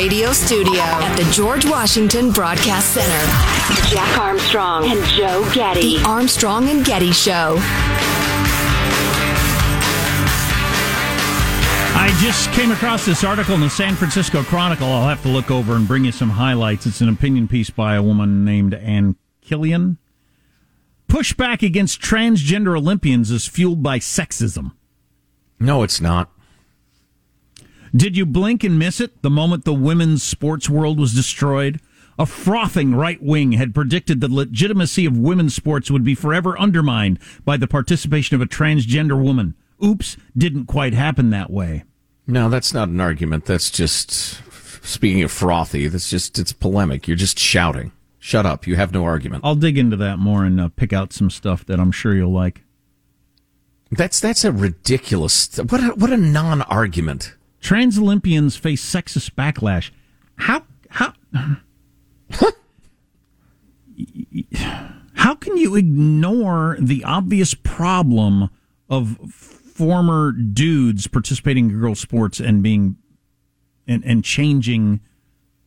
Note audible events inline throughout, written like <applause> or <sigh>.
radio studio at the George Washington Broadcast Center. Jack Armstrong and Joe Getty. The Armstrong and Getty Show. I just came across this article in the San Francisco Chronicle. I'll have to look over and bring you some highlights. It's an opinion piece by a woman named Ann Killion. Pushback against transgender Olympians is fueled by sexism. No, it's not. Did you blink and miss it the moment the women's sports world was destroyed? A frothing right wing had predicted the legitimacy of women's sports would be forever undermined by the participation of a transgender woman. Oops, didn't quite happen that way. No, that's not an argument. That's just, speaking of frothy, that's just, it's polemic. You're just shouting. Shut up. You have no argument. I'll dig into that more and uh, pick out some stuff that I'm sure you'll like. That's, that's a ridiculous, what a, what a non argument. Trans Olympians face sexist backlash. How, how, how can you ignore the obvious problem of former dudes participating in girl sports and being and, and changing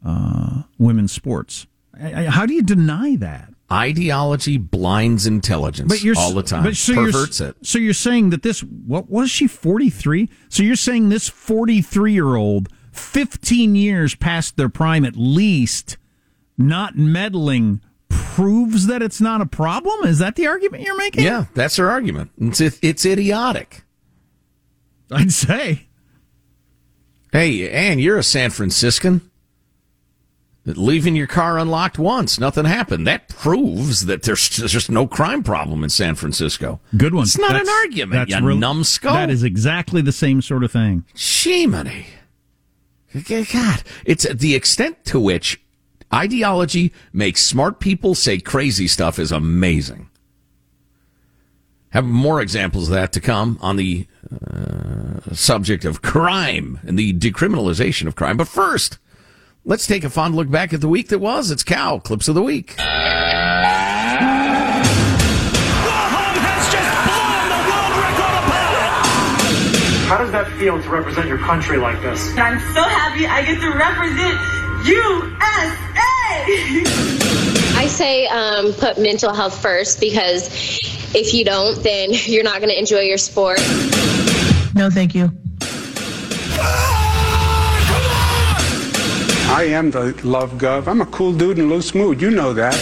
uh, women's sports? How do you deny that? Ideology blinds intelligence but you're, all the time. But so Perverts it. So you're saying that this, what was she, 43? So you're saying this 43 year old, 15 years past their prime at least, not medaling proves that it's not a problem? Is that the argument you're making? Yeah, that's her argument. It's, it's idiotic. I'd say. Hey, Ann, you're a San Franciscan. Leaving your car unlocked once, nothing happened. That proves that there's just no crime problem in San Francisco. Good one. It's not that's, an argument, that's you real, numbskull. That is exactly the same sort of thing. Shemini. God, it's the extent to which ideology makes smart people say crazy stuff is amazing. Have more examples of that to come on the uh, subject of crime and the decriminalization of crime. But first, Let's take a fond look back at the week that was. It's Cow Clips of the Week. How does that feel to represent your country like this? I'm so happy I get to represent USA. I say um, put mental health first because if you don't, then <laughs> you're not going to enjoy your sport. No, thank you. I am the love gov. I'm a cool dude in a loose mood. You know that.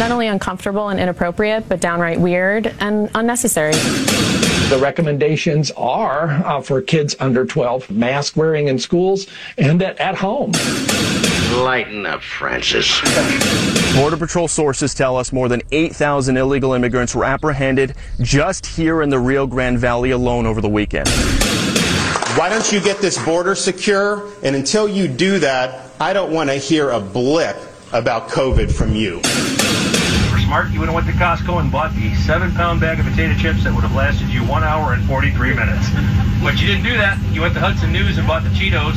Not only uncomfortable and inappropriate, but downright weird and unnecessary. The recommendations are uh, for kids under 12, mask wearing in schools and at, at home. Lighten up, Francis. Border Patrol sources tell us more than 8,000 illegal immigrants were apprehended just here in the Rio Grande Valley alone over the weekend. Why don't you get this border secure? And until you do that, I don't want to hear a blip about COVID from you. For smart, you would have went to Costco and bought the seven-pound bag of potato chips that would have lasted you one hour and 43 minutes. But you didn't do that. You went to Hudson News and bought the Cheetos.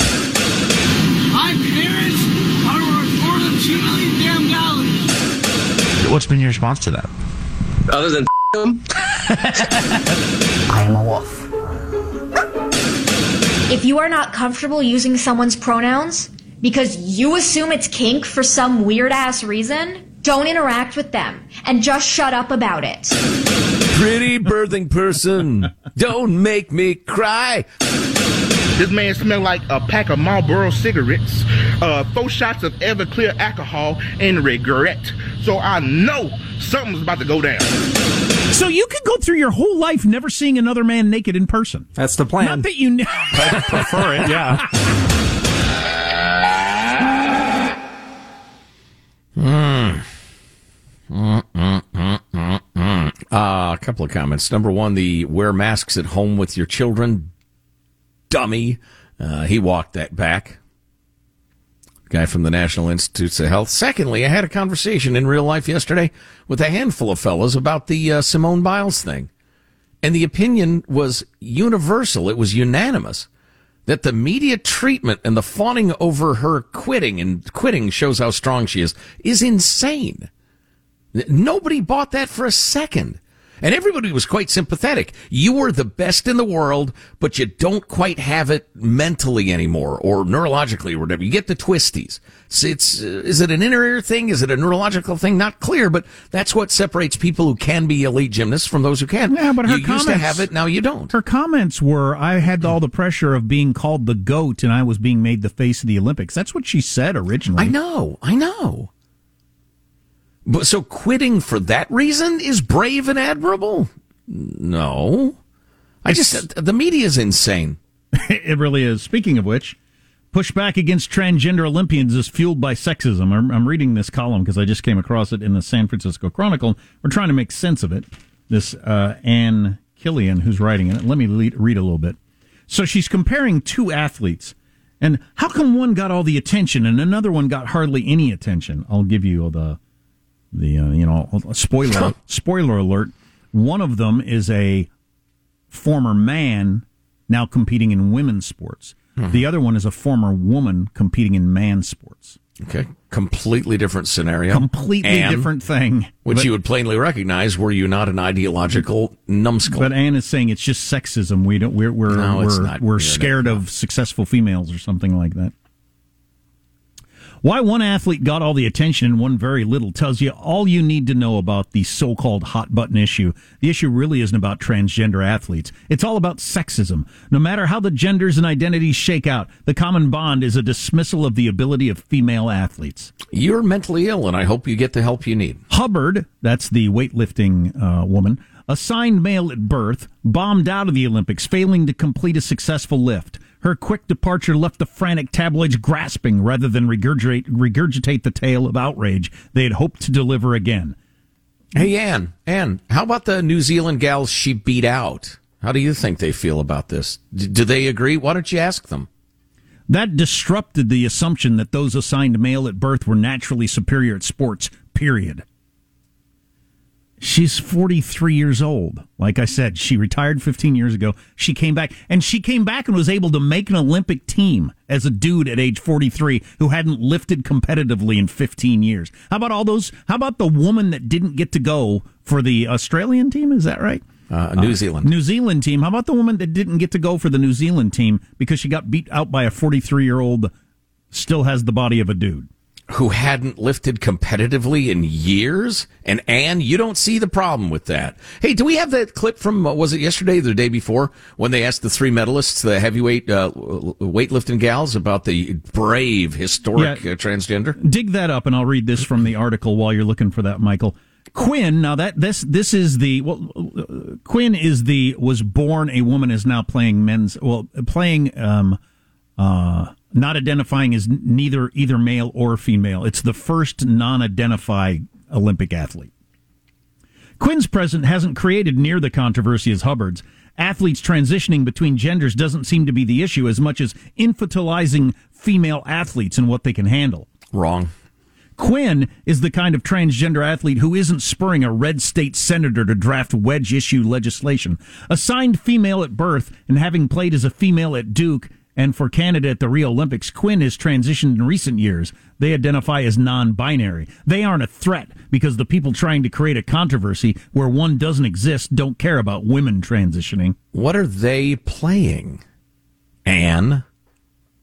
My parents are worth more than two million damn dollars. What's been your response to that? Other than <laughs> them? <laughs> I am a wolf. If you are not comfortable using someone's pronouns because you assume it's kink for some weird ass reason, don't interact with them and just shut up about it. Pretty birthing person, don't make me cry. This man smelled like a pack of Marlboro cigarettes, uh, four shots of Everclear alcohol, and regret. So I know something's about to go down. So you could go through your whole life never seeing another man naked in person. That's the plan. Not that you ne- I <laughs> prefer it, yeah. Mm. Mm, mm, uh, a couple of comments. Number one, the wear masks at home with your children. Dummy. Uh, he walked that back guy from the National Institutes of Health. Secondly, I had a conversation in real life yesterday with a handful of fellows about the uh, Simone Biles thing. And the opinion was universal. It was unanimous that the media treatment and the fawning over her quitting and quitting shows how strong she is is insane. Nobody bought that for a second. And everybody was quite sympathetic. You were the best in the world, but you don't quite have it mentally anymore or neurologically or whatever. You get the twisties. So it's, uh, is it an inner ear thing? Is it a neurological thing? Not clear, but that's what separates people who can be elite gymnasts from those who can't. Yeah, but her you comments, used to have it, now you don't. Her comments were, I had all the pressure of being called the GOAT and I was being made the face of the Olympics. That's what she said originally. I know, I know. But so quitting for that reason is brave and admirable? No. I just, the media is insane. <laughs> it really is. Speaking of which, pushback against transgender Olympians is fueled by sexism. I'm, I'm reading this column because I just came across it in the San Francisco Chronicle. We're trying to make sense of it. This uh, Ann Killion, who's writing it. Let me read a little bit. So she's comparing two athletes. And how come one got all the attention and another one got hardly any attention? I'll give you the the uh, you know spoiler <laughs> spoiler alert. One of them is a former man now competing in women's sports. Mhm. The other one is a former woman competing in man sports. Okay. Completely different scenario. Completely Ann, different thing. Which But- you would plainly recognize were you not an ideological numbskull. But Ann is saying it's just sexism. We don't. We're we're No, we're, we're scared of successful females or something like that. Why one athlete got all the attention and one very little tells you all you need to know about the so-called hot button issue. The issue really isn't about transgender athletes. It's all about sexism. No matter how the genders and identities shake out, the common bond is a dismissal of the ability of female athletes. You're mentally ill, and I hope you get the help you need. Hubbard, that's the weightlifting uh, woman, assigned male at birth, bombed out of the Olympics, failing to complete a successful lift. Her quick departure left the frantic tabloids grasping rather than regurgitate, regurgitate the tale of outrage they had hoped to deliver again. Hey, Ann, Ann, how about the New Zealand gals she beat out? How do you think they feel about this? D- do they agree? Why don't you ask them? That disrupted the assumption that those assigned male at birth were naturally superior at sports, period. She's 43 years old. Like I said, she retired 15 years ago. She came back, and she came back and was able to make an Olympic team as a dude at age 43 who hadn't lifted competitively in 15 years. How about all those? How about the woman that didn't get to go for the Australian team? Is that right? Uh, New Zealand. New Zealand team. How about the woman that didn't get to go for the New Zealand team because she got beat out by a 43 year old, still has the body of a dude? Who hadn't lifted competitively in years? And Ann, you don't see the problem with that. Hey, do we have that clip from, uh, was it yesterday or the day before, when they asked the three medalists, the heavyweight uh, weightlifting gals, about the brave, historic Yeah. uh, transgender? Dig that up, and I'll read this from the article while you're looking for that, Michael. Quinn. Now that this this is the well, Quinn is the was born a woman is now playing men's well playing um uh not identifying as neither either male or female. It's the first non-identify Olympic athlete. Quinn's present hasn't created near the controversy as Hubbard's. Athletes transitioning between genders doesn't seem to be the issue as much as infantilizing female athletes and what they can handle. Wrong. Quinn is the kind of transgender athlete who isn't spurring a red state senator to draft wedge issue legislation. Assigned female at birth and having played as a female at Duke and for Canada at the Rio Olympics, Quinn has transitioned in recent years. They identify as non binary. They aren't a threat because the people trying to create a controversy where one doesn't exist don't care about women transitioning. What are they playing? Ann?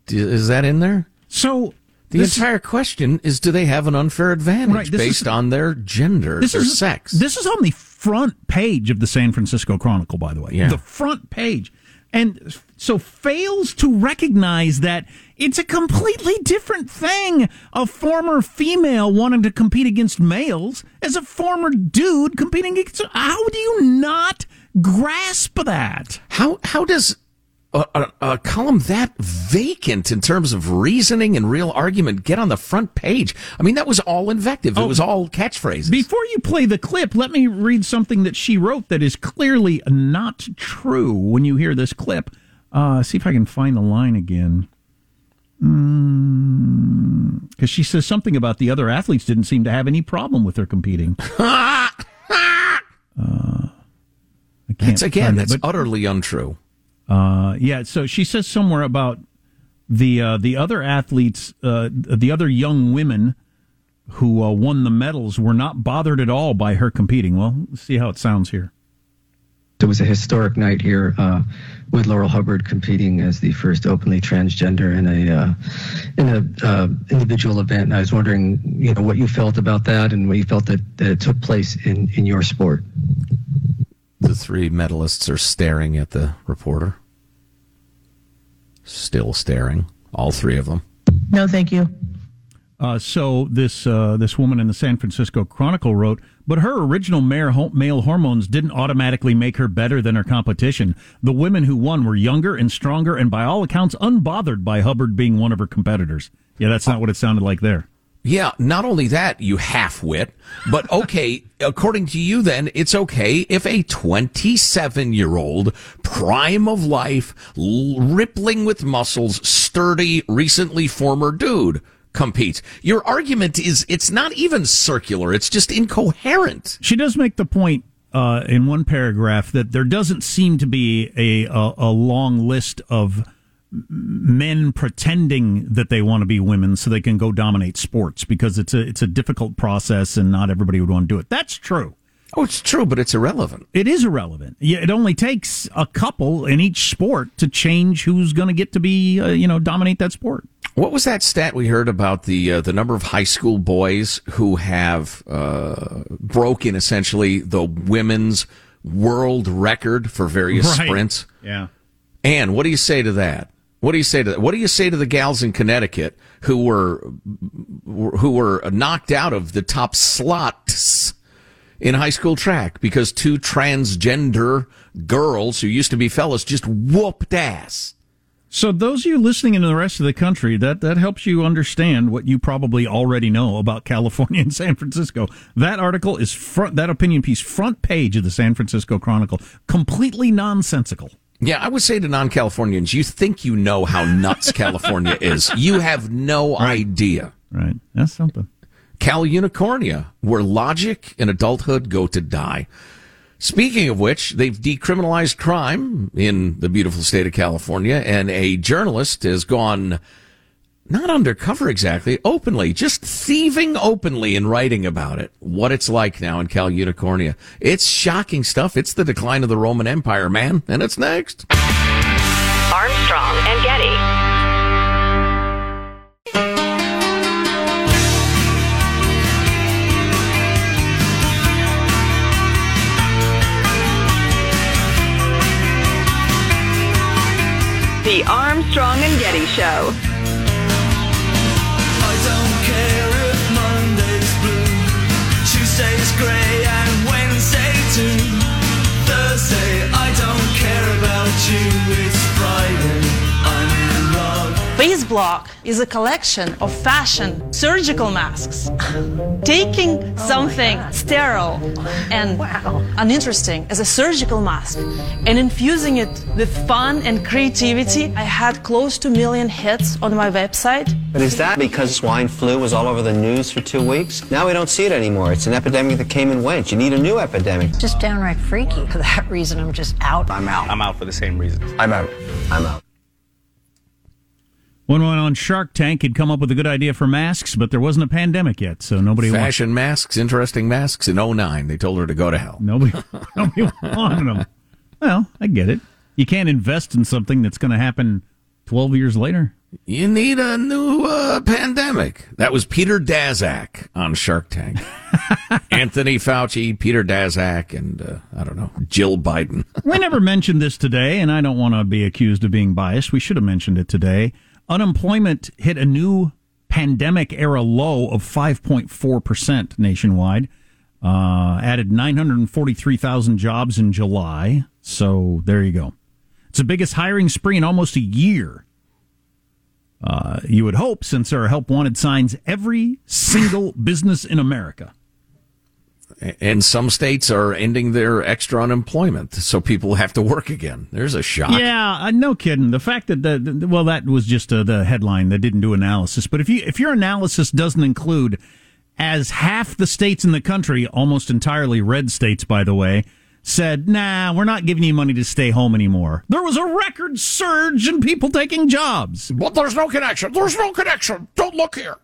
Is that in there? So the this- entire question is: Do they have an unfair advantage Right, based is- on their gender, This their is sex? This is on the front page of the San Francisco Chronicle, by the way. Yeah. The front page. And so fails to recognize that it's a completely different thing. A former female wanting to compete against males as a former dude competing against. How do you not grasp that? How how does a, a, a column that vacant in terms of reasoning and real argument get on the front page? I mean, that was all invective. It Oh, was all catchphrases. Before you play the clip, let me read something that she wrote that is clearly not true when you hear this clip. Uh, see if I can find the line again. Because she says something about the other athletes didn't seem to have any problem with her competing. <laughs> uh, I can't That's again, find it, that's but- utterly untrue. Uh, yeah, so she says somewhere about the uh, the other athletes, uh, the other young women who uh, won the medals were not bothered at all by her competing. Well, let's see how it sounds here. it was a historic night here uh, with Laurel Hubbard competing as the first openly transgender in a uh, in a uh, individual event. And I was wondering, you know, what you felt about that and what you felt that, that it took place in in your sport. The three medalists are staring at the reporter. Still staring, all three of them. No, thank you. Uh, so this uh, this woman in the San Francisco Chronicle wrote, but her original male, male hormones didn't automatically make her better than her competition. The women who won were younger and stronger, and by all accounts, unbothered by Hubbard being one of her competitors. Yeah, that's not what it sounded like there. Yeah, not only that, you half-wit, but <laughs> okay, according to you then, it's okay if a 27-year-old, prime of life, l- rippling with muscles, sturdy, recently former dude competes. Your argument is it's not even circular, it's just incoherent. She does make the point uh, in one paragraph that there doesn't seem to be a, a, a long list of men pretending that they want to be women so they can go dominate sports because it's a it's a difficult process and not everybody would want to do it. That's true. Oh, it's true, but it's irrelevant. It is irrelevant. Yeah, it only takes a couple in each sport to change who's going to get to be uh, you know dominate that sport. What was that stat we heard about the uh, the number of high school boys who have uh, broken essentially the women's world record for various Right. sprints? Yeah. And what do you say to that? What do you say to that? What do you say to the gals in Connecticut who were who were knocked out of the top slots in high school track because two transgender girls who used to be fellas just whooped ass? So those of you listening in the rest of the country, that that helps you understand what you probably already know about California and San Francisco. That article is front that opinion piece front page of the San Francisco Chronicle, completely nonsensical. Yeah, I would say to non-Californians, you think you know how nuts <laughs> California is. You have no idea. Right. That's something. Cal Unicornia, where logic and adulthood go to die. Speaking of which, they've decriminalized crime in the beautiful state of California, and a journalist has gone not undercover exactly, openly, just thieving openly and writing about it. What it's like now in Cal Unicornia. It's shocking stuff. It's the decline of the Roman Empire, man, and it's next. Armstrong and Getty. The Armstrong and Getty Show. Don't care if Monday's blue, Tuesday's grey, Block is a collection of fashion surgical masks. Taking something sterile and uninteresting as a surgical mask and infusing it with fun and creativity. I had close to a million hits on my website. But is that because swine flu was all over the news for two weeks? Now we don't see it anymore. It's an epidemic that came and went. You need a new epidemic. Just downright freaky. For that reason, I'm just out. I'm out. I'm out for the same reasons. I'm out. I'm out. One on Shark Tank had come up with a good idea for masks, but there wasn't a pandemic yet, so nobody Fashion masks, interesting masks in 09. They told her to go to hell. Nobody, <laughs> nobody wanted them. Well, I get it. You can't invest in something that's going to happen 12 years later. You need a new uh, pandemic. That was Peter Daszak on Shark Tank. <laughs> Anthony Fauci, Peter Daszak, and uh, I don't know, Jill Biden. we never mentioned this today, and I don't want to be accused of being biased. We should have mentioned it today. Unemployment hit a new pandemic era low of 5.4% nationwide. Uh, added 943,000 jobs in July. So there you go. It's the biggest hiring spree in almost a year. Uh, you would hope, since there are help wanted signs every single business in America. And some states are ending their extra unemployment, so people have to work again. There's a shock. Yeah, uh, no kidding. The fact that the, the well, that was just uh, the headline that didn't do analysis. But if you if your analysis doesn't include, as half the states in the country, almost entirely red states, by the way, said, "Nah, we're not giving you money to stay home anymore." There was a record surge in people taking jobs. But there's no connection. There's no connection. Don't look here.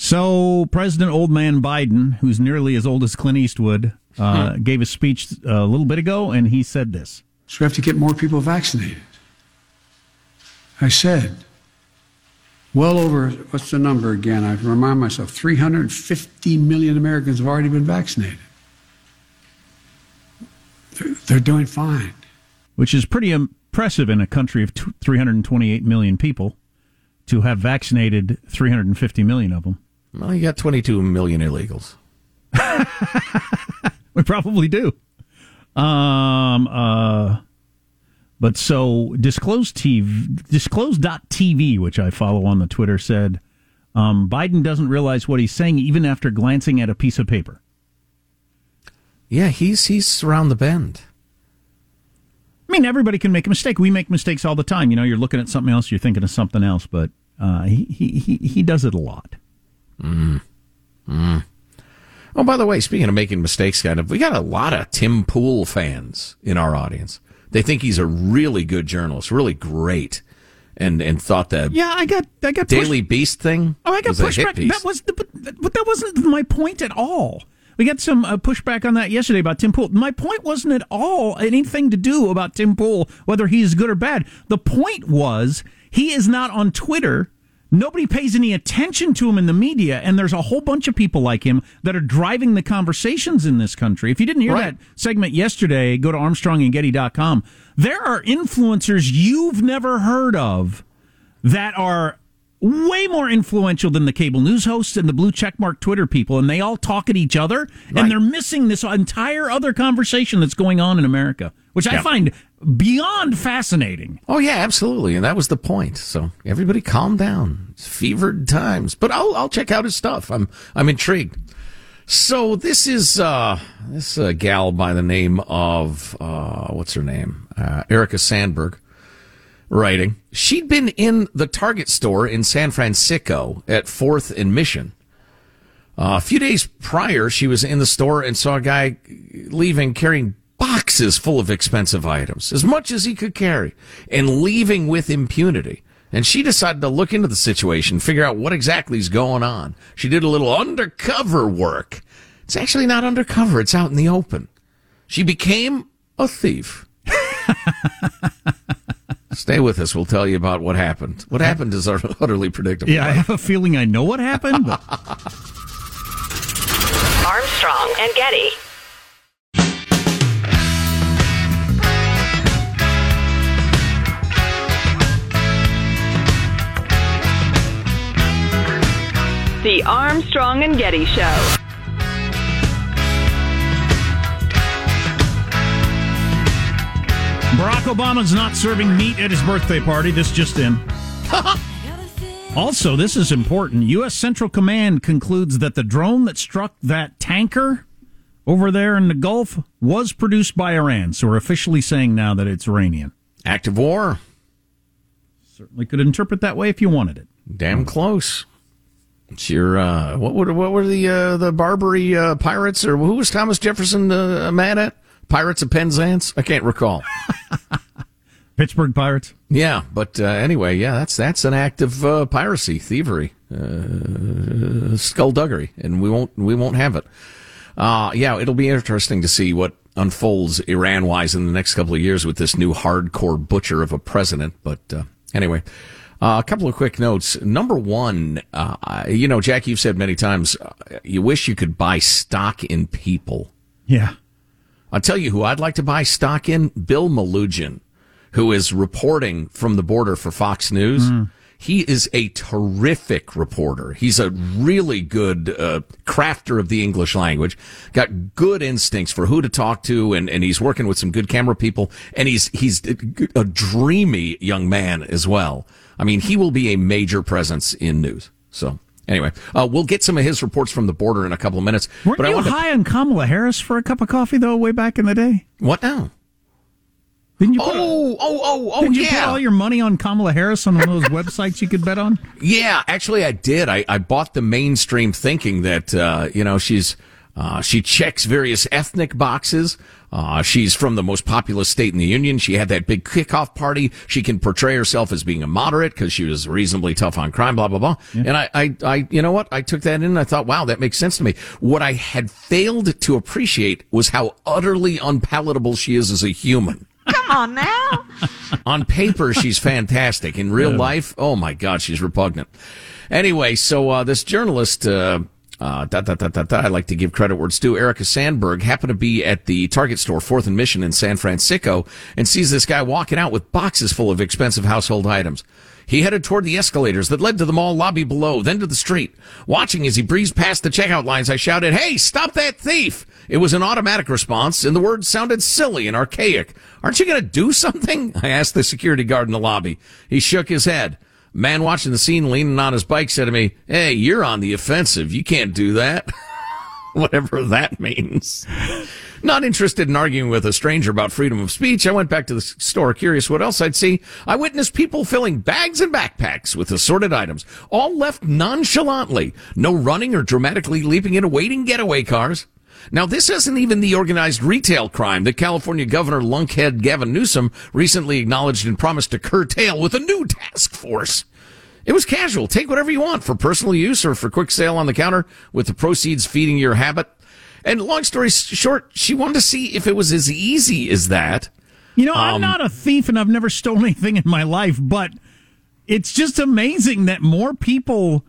So President Old Man Biden, who's nearly as old as Clint Eastwood, uh, gave a speech a little bit ago, and he said this. So we have to get more people vaccinated. I said, well over, what's the number again? I remind myself 350 million Americans have already been vaccinated. They're, they're doing fine. Which is pretty impressive in a country of 328 million people to have vaccinated 350 million of them. Well, you got 22 million illegals. <laughs> we probably do. Um, uh, but so disclose TV, disclose.tv, which I follow on the Twitter, said um, Biden doesn't realize what he's saying even after glancing at a piece of paper. Yeah, he's he's around the bend. I mean, everybody can make a mistake. We make mistakes all the time. You know, you're looking at something else, you're thinking of something else, but uh, he, he he he does it a lot. Mm. Mm. Oh, by the way, speaking of making mistakes, kind of, we got a lot of Tim Pool fans in our audience. They think he's a really good journalist, really great, and and thought that yeah, I got I got Daily Beast thing. Oh, I got was a hit pushback. That was, the, but, but that wasn't my point at all. We got some uh, pushback on that yesterday about Tim Pool. My point wasn't at all anything to do about Tim Pool, whether he's good or bad. The point was he is not on Twitter. Nobody pays any attention to him in the media, and there's a whole bunch of people like him that are driving the conversations in this country. If you didn't hear Right. that segment yesterday, go to armstrongandgetty.com. There are influencers you've never heard of that are way more influential than the cable news hosts and the blue checkmark Twitter people, and they all talk at each other, and they're missing this entire other conversation that's going on in America, which I find beyond fascinating. Oh yeah, absolutely, and that was the point. So everybody, calm down. It's fevered times, but I'll I'll check out his stuff. I'm I'm intrigued. So this is uh, this uh, gal by the name of uh, what's her name? Uh, Erica Sandberg. Writing, she'd been in the Target store in San Francisco at Fourth and Mission. Uh, a few days prior, she was in the store and saw a guy leaving carrying boxes full of expensive items, as much as he could carry, and leaving with impunity. And she decided to look into the situation, figure out what exactly is going on. She did a little undercover work. It's actually not undercover, it's out in the open. She became a thief. <laughs> Stay with us. We'll tell you about what happened. What happened is <laughs> utterly predictable. Yeah, I have a feeling I know what happened, but <laughs> Armstrong and Getty. The Armstrong and Getty Show. Barack Obama's not serving meat at his birthday party. This just in. <laughs> also, this is important. U.S. Central Command concludes that the drone that struck that tanker over there in the Gulf was produced by Iran. So we're officially saying now that it's Iranian. Active war. Certainly could interpret that way if you wanted it. Damn close. It's your uh, what were what were the uh, the Barbary uh, pirates or who was Thomas Jefferson uh, mad at? Pirates of Penzance? I can't recall. <laughs> Pittsburgh Pirates. Yeah, but uh, anyway, yeah, that's that's an act of uh, piracy, thievery, uh, skullduggery, and we won't we won't have it. Uh, yeah, it'll be interesting to see what unfolds Iran wise in the next couple of years with this new hardcore butcher of a president. But uh, anyway, uh, a couple of quick notes. Number one, uh, you know, Jack, you've said many times, uh, you wish you could buy stock in people. Yeah. I'll tell you who I'd like to buy stock in Bill Melugin, who is reporting from the border for Fox News. He is a terrific reporter. He's a really good uh, crafter of the English language. Got good instincts for who to talk to, and, and he's working with some good camera people. And he's he's a dreamy young man as well. I mean, he will be a major presence in news. So anyway, uh, we'll get some of his reports from the border in a couple of minutes. Weren't but I you want to high on Kamala Harris for a cup of coffee though, way back in the day? what now? Didn't you? Put Oh, oh, oh, oh, didn't you put all your money on Kamala Harris on one of those <laughs> websites you could bet on? Yeah, actually, I did. I, I bought the mainstream thinking that uh, you know she's Uh, she checks various ethnic boxes. Uh, she's from the most populous state in the union. She had that big kickoff party. She can portray herself as being a moderate because she was reasonably tough on crime, blah, blah, blah. And I, I, I, you know what? I took that in and I thought, wow, that makes sense to me. What I had failed to appreciate was how utterly unpalatable she is as a human. Come on now. <laughs> On paper, she's fantastic. In real life, oh my God, she's repugnant. Anyway, so uh, this journalist, uh, uh, da, da, da, da, da, I like to give credit where it's due. Erica Sandberg happened to be at the Target store, Fourth and Mission in San Francisco, and sees this guy walking out with boxes full of expensive household items. He headed toward the escalators that led to the mall lobby below, then to the street. Watching as he breezed past the checkout lines, I shouted, Hey, stop that thief! It was an automatic response, and the words sounded silly and archaic. Aren't you going to do something? <laughs> I asked the security guard in the lobby. He shook his head. Man watching the scene leaning on his bike said to me, Hey, you're on the offensive. You can't do that. <laughs> Whatever that means. Not interested in arguing with a stranger about freedom of speech, I went back to the store curious what else I'd see. I witnessed people filling bags and backpacks with assorted items, all left nonchalantly. No running or dramatically leaping into waiting getaway cars. Now, this isn't even the organized retail crime that California Governor lunkhead Gavin Newsom recently acknowledged and promised to curtail with a new task force. It was casual. Take whatever you want for personal use or for quick sale on the counter with the proceeds feeding your habit. And long story short, she wanted to see if it was as easy as that. You know, I'm Um, not a thief and I've never stolen <laughs> anything in my life, but it's just amazing that more people,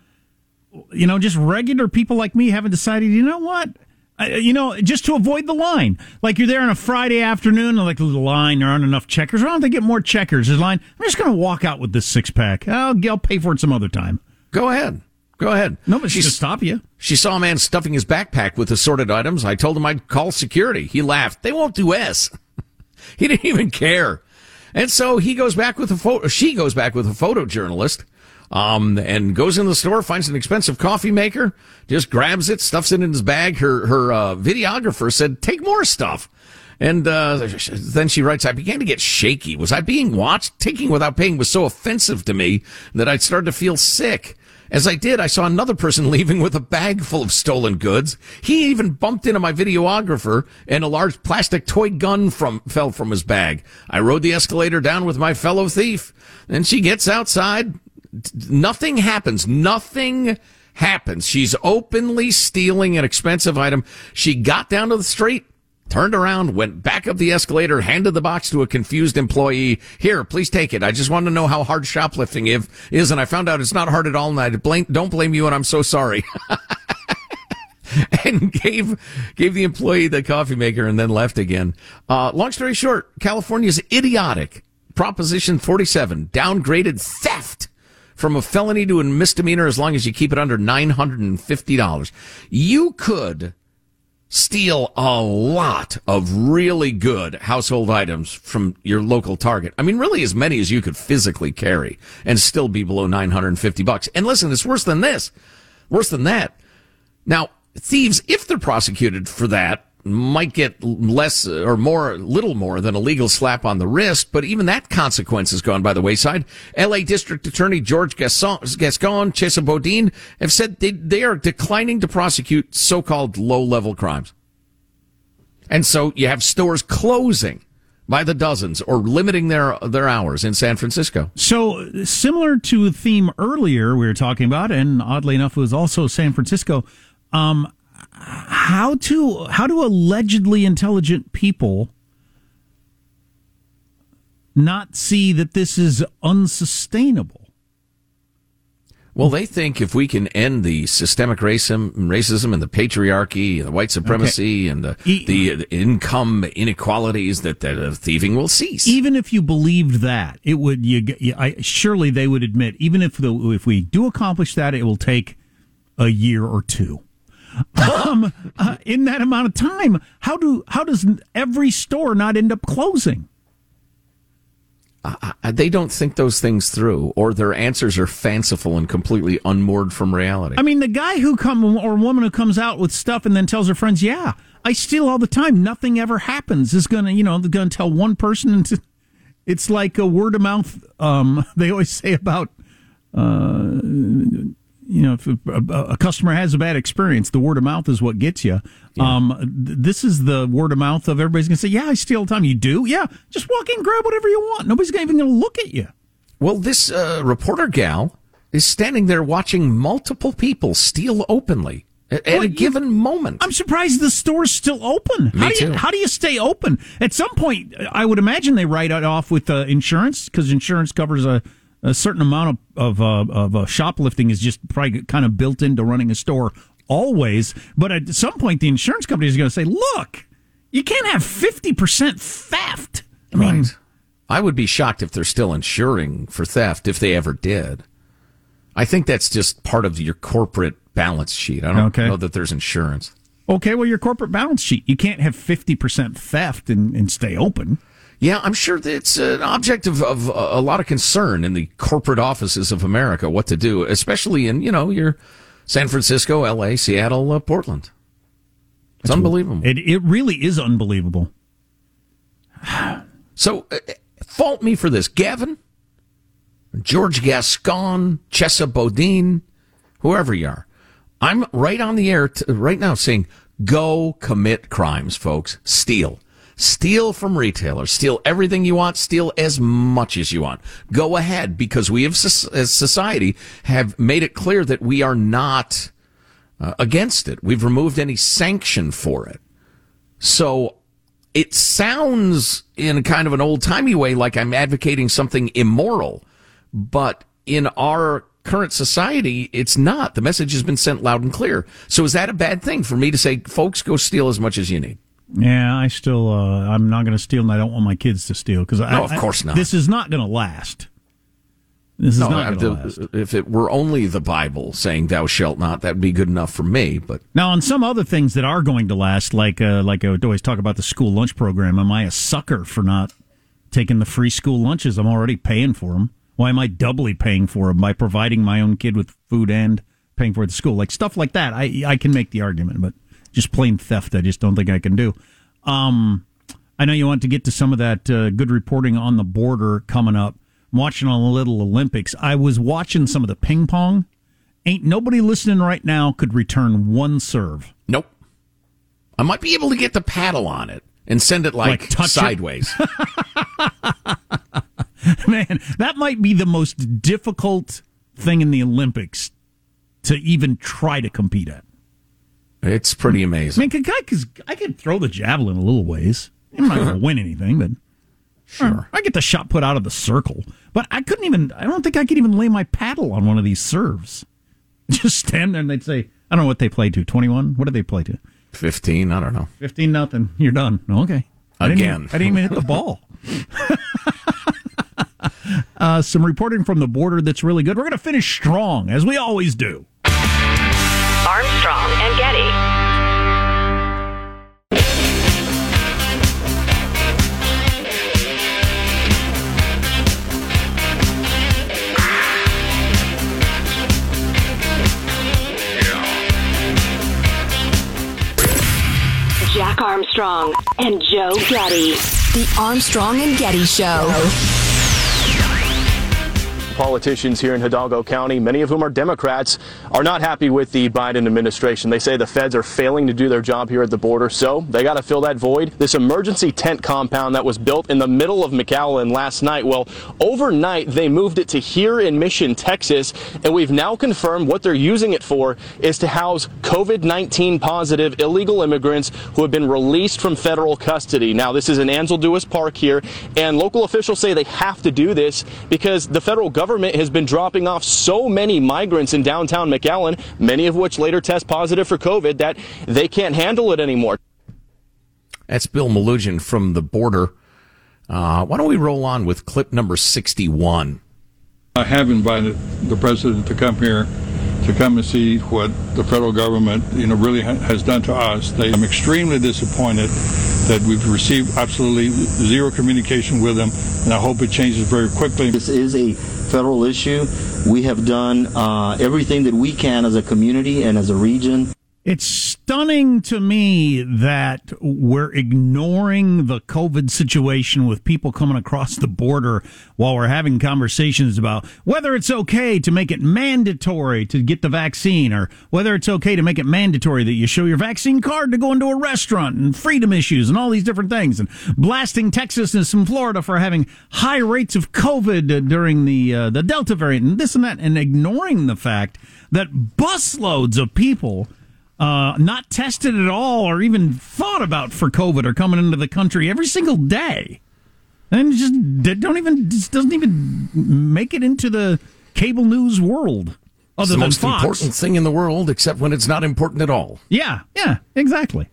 you know, just regular people like me haven't decided, you know what? Uh, you know, just to avoid the line. Like you're there on a Friday afternoon, and like the line, there aren't enough checkers. Why don't they get more checkers? There's line. I'm just going to walk out with this six pack. I'll, I'll pay for it some other time. Go ahead. Go ahead. Nobody's going to stop you. She saw a man stuffing his backpack with assorted items. I told him I'd call security. He laughed. They won't do S. <laughs> he didn't even care. And so he goes back with a photo. She goes back with a photojournalist. Um, and goes in the store, finds an expensive coffee maker, just grabs it, stuffs it in his bag. Her, her, uh, videographer said, take more stuff. And, uh, then she writes, I began to get shaky. Was I being watched? Taking without paying was so offensive to me that I started to feel sick. As I did, I saw another person <laughs> leaving with a bag full of stolen goods. He even bumped into my videographer and a large plastic toy gun from, fell from his bag. I rode the escalator down with my fellow thief. Then she gets outside. Nothing happens. Nothing happens. She's openly stealing an expensive item. She got down to the street, turned around, went back up the escalator, handed the box to a confused employee. Here, please take it. I just want to know how hard shoplifting is, is and I found out it's not hard at all, and I blame, don't blame you, and I'm so sorry. <laughs> and gave gave the employee the coffee maker and then left again. Uh, long story short, California's idiotic Proposition 47 downgraded theft from a felony to a misdemeanor as long as you keep it under $950. You could steal a lot of really good household items from your local Target. I mean, really as many as you could physically carry and still be below 950 bucks. And listen, it's worse than this. Worse than that. Now, thieves, if they're prosecuted for that, might get less or more, little more than a legal slap on the wrist, but even that consequence has gone by the wayside. LA District Attorney George Gascon, Chesa have said they, they are declining to prosecute so-called low-level crimes. And so you have stores closing by the dozens or limiting their, their hours in San Francisco. So similar to a theme earlier we were talking about, and oddly enough, it was also San Francisco. Um, how to how do allegedly intelligent people not see that this is unsustainable? Well, they think if we can end the systemic racism, racism and the patriarchy, the white supremacy, and the, the income inequalities, that, that uh, thieving will cease. Even if you believed that, it would. You, you I, surely they would admit, even if the, if we do accomplish that, it will take a year or two. Um, uh, in that amount of time, how do how does every store not end up closing? Uh, they don't think those things through, or their answers are fanciful and completely unmoored from reality. I mean, the guy who come or woman who comes out with stuff and then tells her friends, "Yeah, I steal all the time. Nothing ever happens." Is gonna, you know, gonna tell one person. And t- <laughs> it's like a word of mouth. Um, <laughs> they always say about, uh, you know, if a, a customer has a bad experience, the word of mouth is what gets you. Um, th- this is the word of mouth of everybody's going to say, "Yeah, I steal all the time." You do, yeah. Just walk in, grab whatever you want. Nobody's even going to look at you. Well, this uh, reporter gal is standing there watching multiple people steal openly at, at Well, a you- given moment. I'm surprised the store's still open. Me how do you, too. How do you stay open? At some point, I would imagine they write it off with uh, insurance because insurance covers a, a certain amount of of, uh, of uh, shoplifting is just probably kind of built into running a store always. But at some point, the insurance company is going to say, "Look, you can't have fifty percent theft." I mean, right. I would be shocked if they're still insuring for theft if they ever did. I think that's just part of your corporate balance sheet. I don't Okay. know that there's insurance. okay, well, your corporate balance sheet, you can't have fifty percent theft and, and stay open. Yeah, I'm sure that it's an object of, of a lot of concern in the corporate offices of America what to do, especially in, you know, your San Francisco, LA, Seattle, uh, Portland. It's unbelievable. It it really is unbelievable. <sighs> So, uh, fault me for this. Gavin, George Gascon, Chesa Boudin, whoever you are. I'm right on the air t- right now saying, go commit crimes, folks. Steal. Steal from retailers. Steal everything you want. Steal as much as you want. Go ahead because we have, as society, have made it clear that we are not uh, against it. We've removed any sanction for it. So it sounds in kind of an old timey way like I'm advocating something immoral, but in our current society, it's not. The message has been sent loud and clear. So is that a bad thing for me to say, folks, go steal as much as you need? Yeah, I still, uh, I'm not going to steal, and I don't want my kids to steal because No, of course not. This is not going to last. This is No, not going to last. if it were only the Bible saying "Thou shalt not," that'd be good enough for me. But Now, on some other things that are going to last, like uh, like I would always talk about the school lunch program, am I a sucker for not taking the free school lunches? I'm already paying for them. Why am I doubly paying for them by providing my own kid with food and paying for the school? Like stuff like that, I I can make the argument, but just plain theft, I just don't think I can do. Um, I know you want to get to some of that uh, good reporting on the border coming up. I'm watching a little Olympics. I was watching some of the ping pong. Ain't nobody listening right now could return one serve. nope. I might be able to get the paddle on it and send it like, Like touch it? sideways. <laughs> Man, that might be the most difficult thing in the Olympics to even try to compete at. It's pretty amazing. I mean, I, cause I can throw the javelin a little ways. I'm not going <laughs> to win anything, but sure. I get the shot put out of the circle. But I couldn't even, I don't think I could even lay my paddle on one of these serves. <laughs> Just stand there and they'd say, I don't know what they play to. 21? What did they play to? Fifteen. I don't know. 15 nothing. You're done. Okay. I didn't Again. even- I didn't even hit the ball. <laughs> uh, some reporting from the border that's really good. We're going to finish strong, as we always do. Armstrong and Getty. Jack Armstrong and Joe Getty. The Armstrong and Getty Show. Politicians here in Hidalgo County, many of whom are Democrats, are not happy with the Biden administration. They say the feds are failing to do their job here at the border, so they got to fill that void. This emergency tent compound that was built in the middle of McAllen last night, well, overnight they moved it to here in Mission, Texas, and we've now confirmed what they're using it for is to house COVID 19 positive illegal immigrants who have been released from federal custody. Now, this is in Ansel Park here, and local officials say they have to do this because the federal government has been dropping off so many migrants in downtown McAllen, many of which later test positive for COVID, that they can't handle it anymore. That's Bill Melugin from the border. Uh, why don't we roll on with clip number sixty-one? I have invited the president to come here to come and see what the federal government, you know, really ha- has done to us. They, I'm extremely disappointed that we've received absolutely zero communication with them, and I hope it changes very quickly. This is a federal issue. We have done uh, everything that we can as a community and as a region. It's stunning to me that we're ignoring the COVID situation with people coming across the border while we're having conversations about whether it's okay to make it mandatory to get the vaccine or whether it's okay to make it mandatory that you show your vaccine card to go into a restaurant and freedom issues and all these different things and blasting Texas and some Florida for having high rates of COVID during the uh, the Delta variant and this and that and ignoring the fact that busloads of people uh, not tested at all or even thought about for COVID are coming into the country every single day. And just don't even just doesn't even make it into the cable news world. It's Other the than most Fox. important thing in the world, except when it's not important at all. Yeah, yeah, exactly.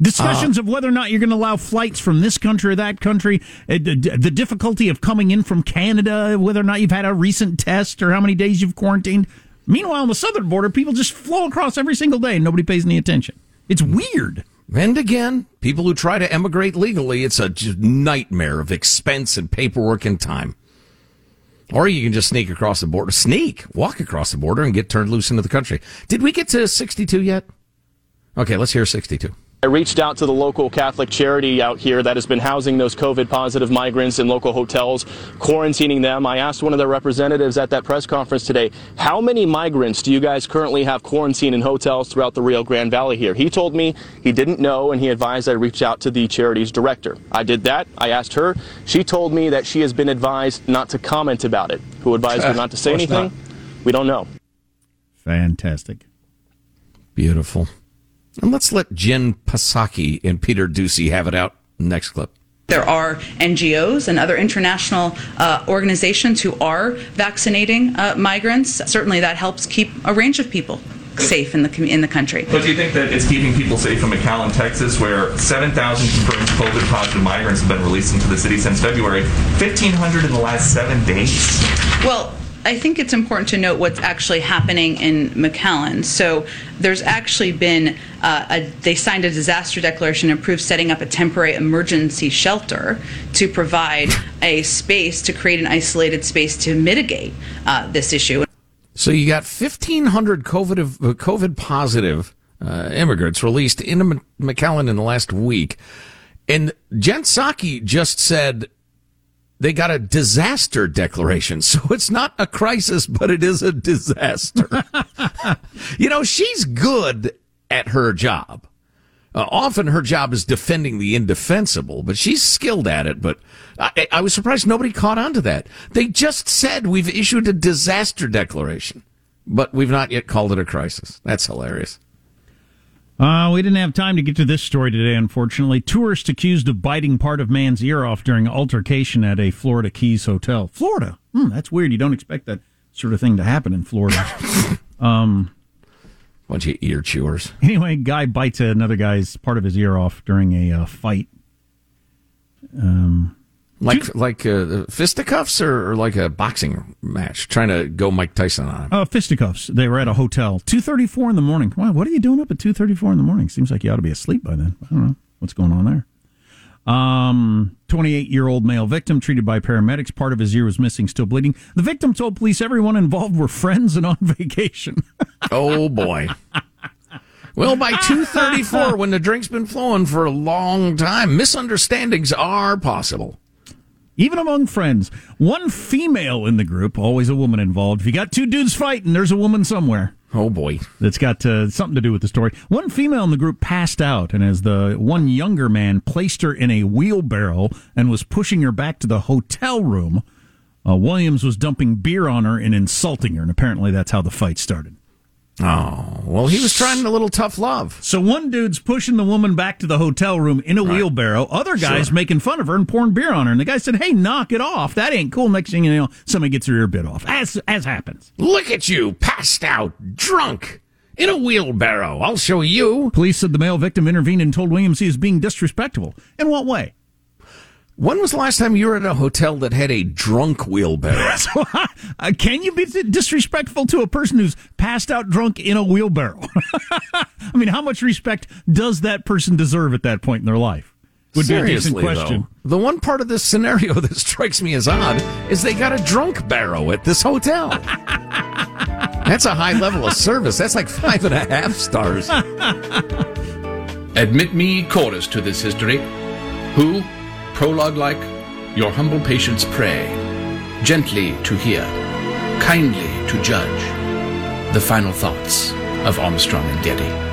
Discussions of whether or not you're going to allow flights from this country or that country, uh, d- d- the difficulty of coming in from Canada, whether or not you've had a recent test or how many days you've quarantined. Meanwhile, on the southern border, people just flow across every single day and nobody pays any attention. It's weird. And again, people who try to emigrate legally, it's a nightmare of expense and paperwork and time. Or you can just sneak across the border, sneak, walk across the border and get turned loose into the country. Did we get to 62 yet? Okay, let's hear 62. I reached out to the local Catholic charity out here that has been housing those COVID positive migrants in local hotels, quarantining them. I asked one of their representatives at that press conference today, how many migrants do you guys currently have quarantined in hotels throughout the Rio Grande Valley here? He told me he didn't know and he advised I reach out to the charity's director. I did that. I asked her. She told me that she has been advised not to comment about it. Who advised her <laughs> not to say anything? not. We don't know. Fantastic. Beautiful. And let's let Jen Psaki and Peter Doocy have it out. Next clip. There are NGOs and other international uh, organizations who are vaccinating uh, migrants. Certainly, that helps keep a range of people safe in the com- in the country. But do you think that it's keeping people safe from McAllen, Texas, where 7,000 confirmed COVID positive migrants have been released into the city since February, 1,500 in the last seven days? Well, I think it's important to note what's actually happening in McAllen. So there's actually been, uh, a, they signed a disaster declaration and approved setting up a temporary emergency shelter to provide a space to create an isolated space to mitigate uh, this issue. So you got 1,500 COVID, uh, COVID positive uh, immigrants released into McAllen in the last week. And Jen Psaki just said they got a disaster declaration. <laughs> So it's not a crisis, but it is a disaster. <laughs> you know, she's good at her job. Uh, often her job is defending the indefensible, but she's skilled at it. But I, I was surprised nobody caught on to that. They just said we've issued a disaster declaration, but we've not yet called it a crisis. That's hilarious. Uh, we didn't have time to get to this story today, unfortunately. Tourist accused of biting part of man's ear off during altercation at a Florida Keys hotel. Florida? Hmm, that's weird. You don't expect that sort of thing to happen in Florida. <laughs> um, Bunch of ear chewers. Anyway, guy bites another guy's part of his ear off during a uh, fight. Um, Like like uh, fisticuffs or, or like a boxing match, trying to go Mike Tyson on him. uh, fisticuffs. They were at a hotel. Two thirty-four in the morning. What are you doing up at two thirty-four in the morning? Seems like you ought to be asleep by then. I don't know what's going on there. Um, 28 year old male victim treated by paramedics. Part of his ear was missing, still bleeding. The victim told police everyone involved were friends and on <laughs> vacation. Oh boy. Well, by 2:34 when the drink's been flowing for a long time, misunderstandings are possible. Even among friends. One female in the group, always a woman involved. If you got two dudes fighting, there's a woman somewhere. Oh boy. That's got uh, something to do with the story. One female in the group passed out, and as the one younger man placed her in a wheelbarrow and was pushing her back to the hotel room, uh, Williams was dumping beer on her and insulting her, and apparently that's how the fight started. Oh, well, he was trying a little tough love. So one dude's pushing the woman back to the hotel room in a wheelbarrow. Other guys Sure. making fun of her and pouring beer on her. And the guy said, "Hey, knock it off. That ain't cool." Next thing you know, somebody gets her ear bit off, as as happens. Look at you, passed out, drunk, in a wheelbarrow. I'll show you. Police said the male victim intervened and told Williams he was being disrespectful. In what way? When was the last time you were at a hotel that had a drunk wheelbarrow? <laughs> So, uh, can you be disrespectful to a person who's passed out drunk in a wheelbarrow? <laughs> I mean, how much respect does that person deserve at that point in their life? Would be a decent Seriously, question. though, the one part of this scenario <laughs> that strikes me as odd is they got a drunk barrow at this hotel. That's a high level of service. That's like five and a half stars. Admit me chorus to this history. Who, prologue like, your humble patience pray, gently to hear, kindly to judge, the final thoughts of Armstrong and Getty.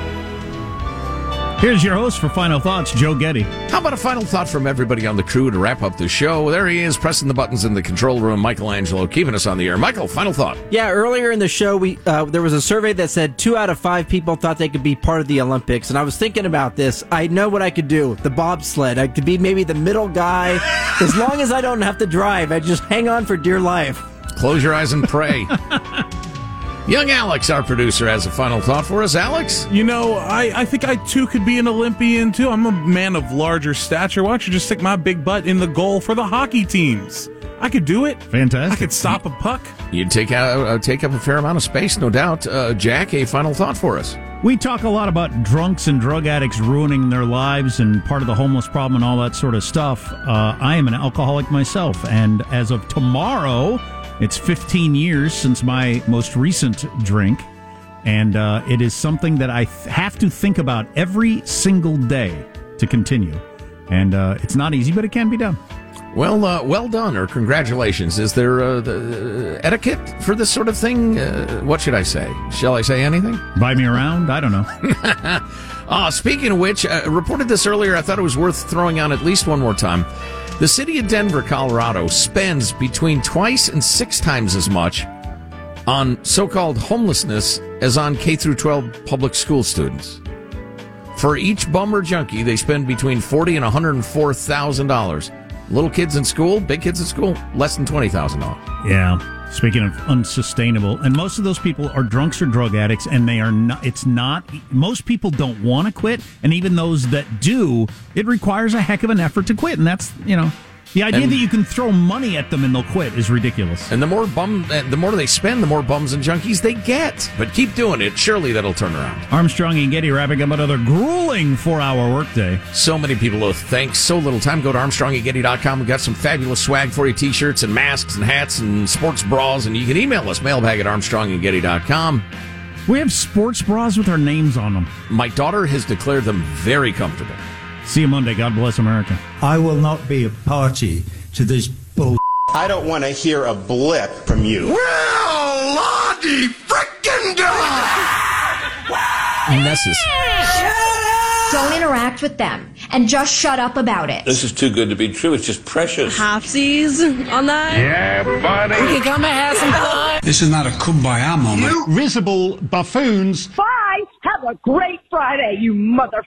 Here's your host for Final Thoughts, Joe Getty. How about a final thought from everybody on the crew to wrap up the show? There he is, pressing the buttons in the control room. Michelangelo keeping us on the air. Michael, final thought. Yeah, earlier in the show, we uh, there was a survey that said two out of five people thought they could be part of the Olympics, and I was thinking about this. I know what I could do: the bobsled. I could be maybe the middle guy, <laughs> as long as I don't have to drive. I just hang on for dear life. Close your eyes and pray. <laughs> Young Alex, our producer, has a final thought for us. Alex? You know, I, I think I too could be an Olympian too. I'm a man of larger stature. Why don't you just stick my big butt in the goal for the hockey teams? I could do it. Fantastic. I could stop a puck. You'd take, out, uh, take up a fair amount of space, no doubt. Uh, Jack, a final thought for us. We talk a lot about drunks and drug addicts ruining their lives and part of the homeless problem and all that sort of stuff. Uh, I am an alcoholic myself, and as of tomorrow, it's 15 years since my most recent drink, and uh, it is something that I th- have to think about every single day to continue. And uh, it's not easy, but it can be done. Well, uh, well done, or congratulations. Is there uh, the uh, etiquette for this sort of thing? Uh, what should I say? Shall I say anything? Buy me around? I don't know. uh, <laughs> speaking of which, I reported this earlier. I thought it was worth throwing on at least one more time. The city of Denver, Colorado spends between twice and six times as much on so-called homelessness as on K through 12 public school students. For each bum or junkie, they spend between forty and one hundred and four thousand dollars. Little kids in school, big kids in school, less than twenty thousand dollars. Yeah. Speaking of unsustainable, and most of those people are drunks or drug addicts, and they are not. It's not. Most people don't want to quit, and even those that do, it requires a heck of an effort to quit, and that's you know. The idea And- that you can throw money at them and they'll quit is ridiculous. And the more bum, uh, the more they spend, the more bums and junkies they get. But keep doing it. Surely that'll turn around. Armstrong and Getty wrapping up another grueling four-hour workday. So many people owe thanks so little time. Go to ArmstrongandGetty.com. We've got some fabulous swag for you t-shirts and masks and hats and sports bras. And you can email us, mailbag at ArmstrongandGetty.com. We have sports bras with our names on them. My daughter has declared them very comfortable. See you Monday. God bless America. I will not be a party to this bull. I don't want to hear a blip from you. Well, Lottie frickin' Messes. Don't interact with them and just shut up about it. This is too good to be true. It's just precious. Halfsies on that? Yeah, buddy. We can come and have some fun. This is not a kumbaya moment. You risible buffoons. Bye. Have a great Friday, you mother